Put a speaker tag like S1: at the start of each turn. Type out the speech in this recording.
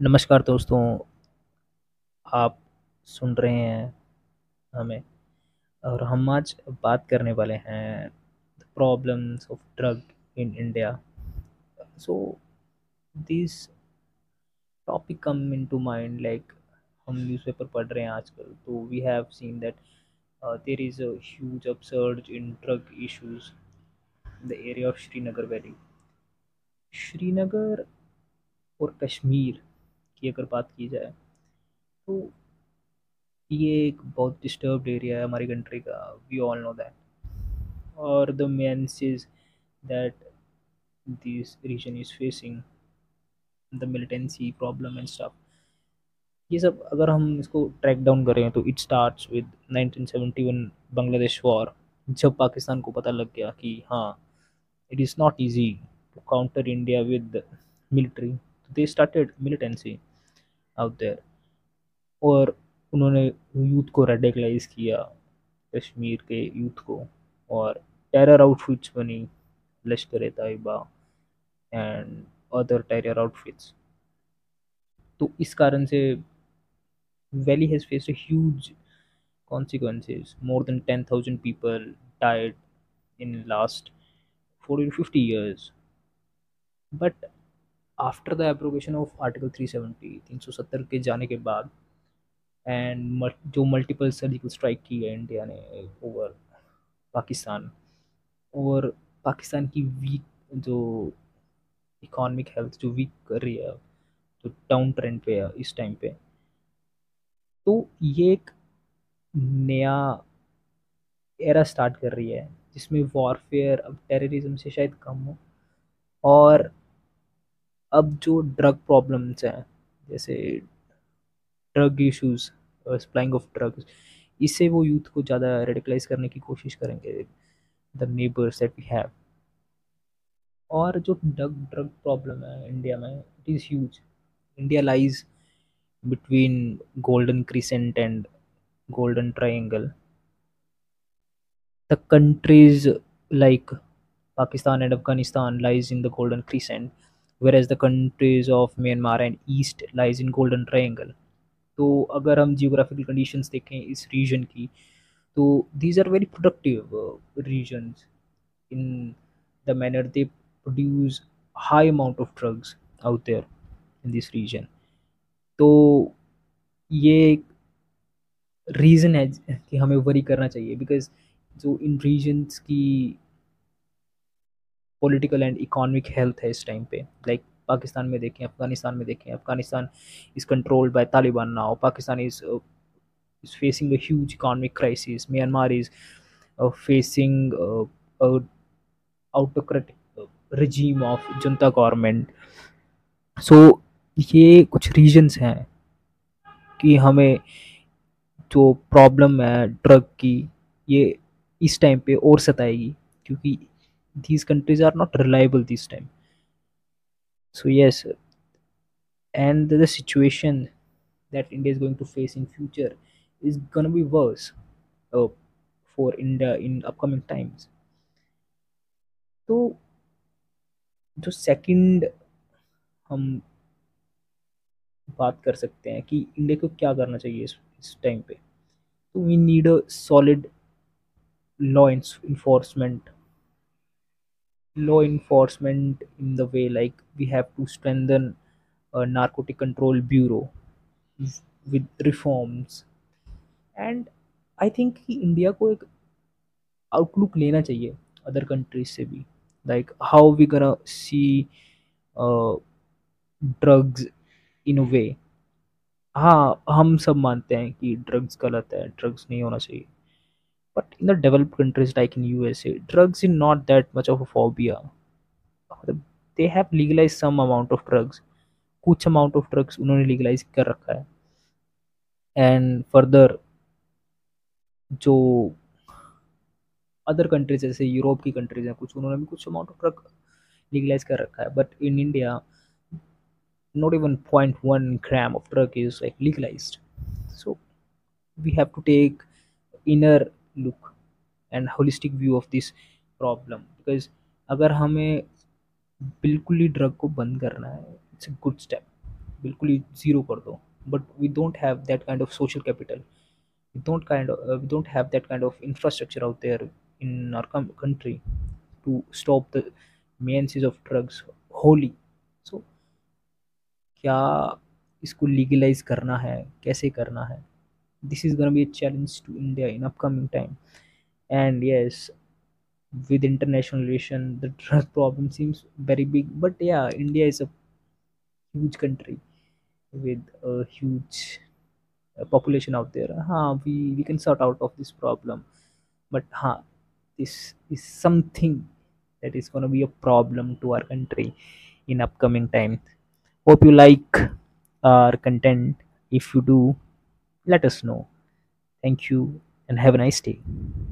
S1: नमस्कार दोस्तों, आप सुन रहे हैं हमें, और हम आज बात करने वाले हैं the problems of drug in India so this topic come in to mind like हम न्यूज़पेपर पढ़ रहे हैं आजकल तो we have seen that there is a huge upsurge in drug issues the area of Srinagar valley Srinagar और कश्मीर की अगर बात की जाए तो ये एक बहुत डिस्टर्ब एरिया है हमारी कंट्री का वी ऑल नो दैट और the is that this region is facing, the militancy problem and stuff, ये सब अगर हम इसको ट्रैक डाउन करें तो it starts with 1971 Bangladesh war जब पाकिस्तान को पता लग गया कि हाँ it is not easy to counter India with military they started militancy out there और उन्होंने यूथ को रेडिकलाइज किया, कश्मीर के यूथ को। और टेरर आउटफिट्स बनी, Lashkar Taiba and other terror outfits तो इस कारण से valley has faced huge consequences more than 10000 people died in last 40 to 50 years but after the abrogation of article 370 370 के जाने के बाद एंड जो मल्टीपल सर्जिकल स्ट्राइक की है इंडिया ने ओवर पाकिस्तान और पाकिस्तान की वीक जो इकोनॉमिक हेल्थ जो वीक कर रही है, जो डाउन ट्रेंड पे है इस टाइम पे तो ये एक नया एरा स्टार्ट कर रही है, जिसमें वॉरफेयर अब टेररिज्म से शायद कम हो, और अब जो ड्रग प्रॉब्लम्स हैं, जैसे drug issues supplying of drugs इससे वो यूथ को ज़्यादा रेडिकलाइज करने की कोशिश करेंगे the neighbours that we have और जो ड्रग ड्रग प्रॉब्लम है इंडिया में it is huge India lies between golden crescent and golden triangle. The countries like pakistan and afghanistan lies in the golden crescent. Whereas the countries of myanmar and east lies in golden triangle. तो अगर हम geographical conditions देखें इस region की तो these are very productive regions in the manner they produce high amount of drugs out there in this region तो ये एक रीज़न है कि हमें वरी करना चाहिए बिकॉज़ जो इन रीजन्स की पॉलिटिकल एंड इकोनॉमिक हेल्थ है इस टाइम पे। लाइक पाकिस्तान में देखें, अफ़गानिस्तान में देखें, Afghanistan is controlled by Taliban now Pakistan is is facing a huge economic crisis Myanmar is facing autocratic regime of junta government. So ये कुछ रीजन्स हैं कि हमें जो प्रॉब्लम है ड्रग की, ये इस टाइम पे और सताएगी। क्योंकि these countries are not reliable this time so yes and the situation that india is going to face in future is going to be worse uh, for india in upcoming times तो जो second हम बात कर सकते हैं कि India को क्या करना चाहिए इस इस टाइम पे तो we need a solid law enforcement law enforcement in the way, like, we have to strengthen a narcotic control bureau with reforms. And I think कि इंडिया को एक आउटलुक लेना चाहिए अदर कंट्रीज़ से भी. Like how we gonna see drugs in way हाँ हम सब मानते हैं कि ड्रग्स गलत है ड्रग्स नहीं होना चाहिए. The developed countries like in U S A drugs in not that much of a phobia they have legalize some amount of drugs कुछ अमाउंट ऑफ़ ड्रग्स उन्होंने लीगलाइज कर रखा है. एंड फर्दर जो अदर कंट्रीज़ जैसे Europe की countries हैं, कुछ उन्होंने भी कुछ अमाउंट ऑफ़ ड्रग लीगलाइज कर रखा है. But in India not not even 0.1 gram of drug is, like, legalized. So, we have to take inner look and holistic view of this problem because अगर हमें बिल्कुल ही ड्रग को बंद करना है इट्स अ गुड स्टेप बिल्कुल ही zero कर दो but we don't have that kind of social capital of uh, we don't have that kind of infrastructure out there in our com- country to stop the menaces of drugs wholly so क्या इसको legalise करना है कैसे करना है this is going to be a challenge to india in upcoming time. And yes with international relation the drug problem seems very big. But yeah india is a huge country with a huge uh, population out there. Huh, we, we can sort out of this problem. But huh, this is something that is going to be a problem to our country in upcoming time. Hope you like our content. If you do let us know. Thank you and have a nice day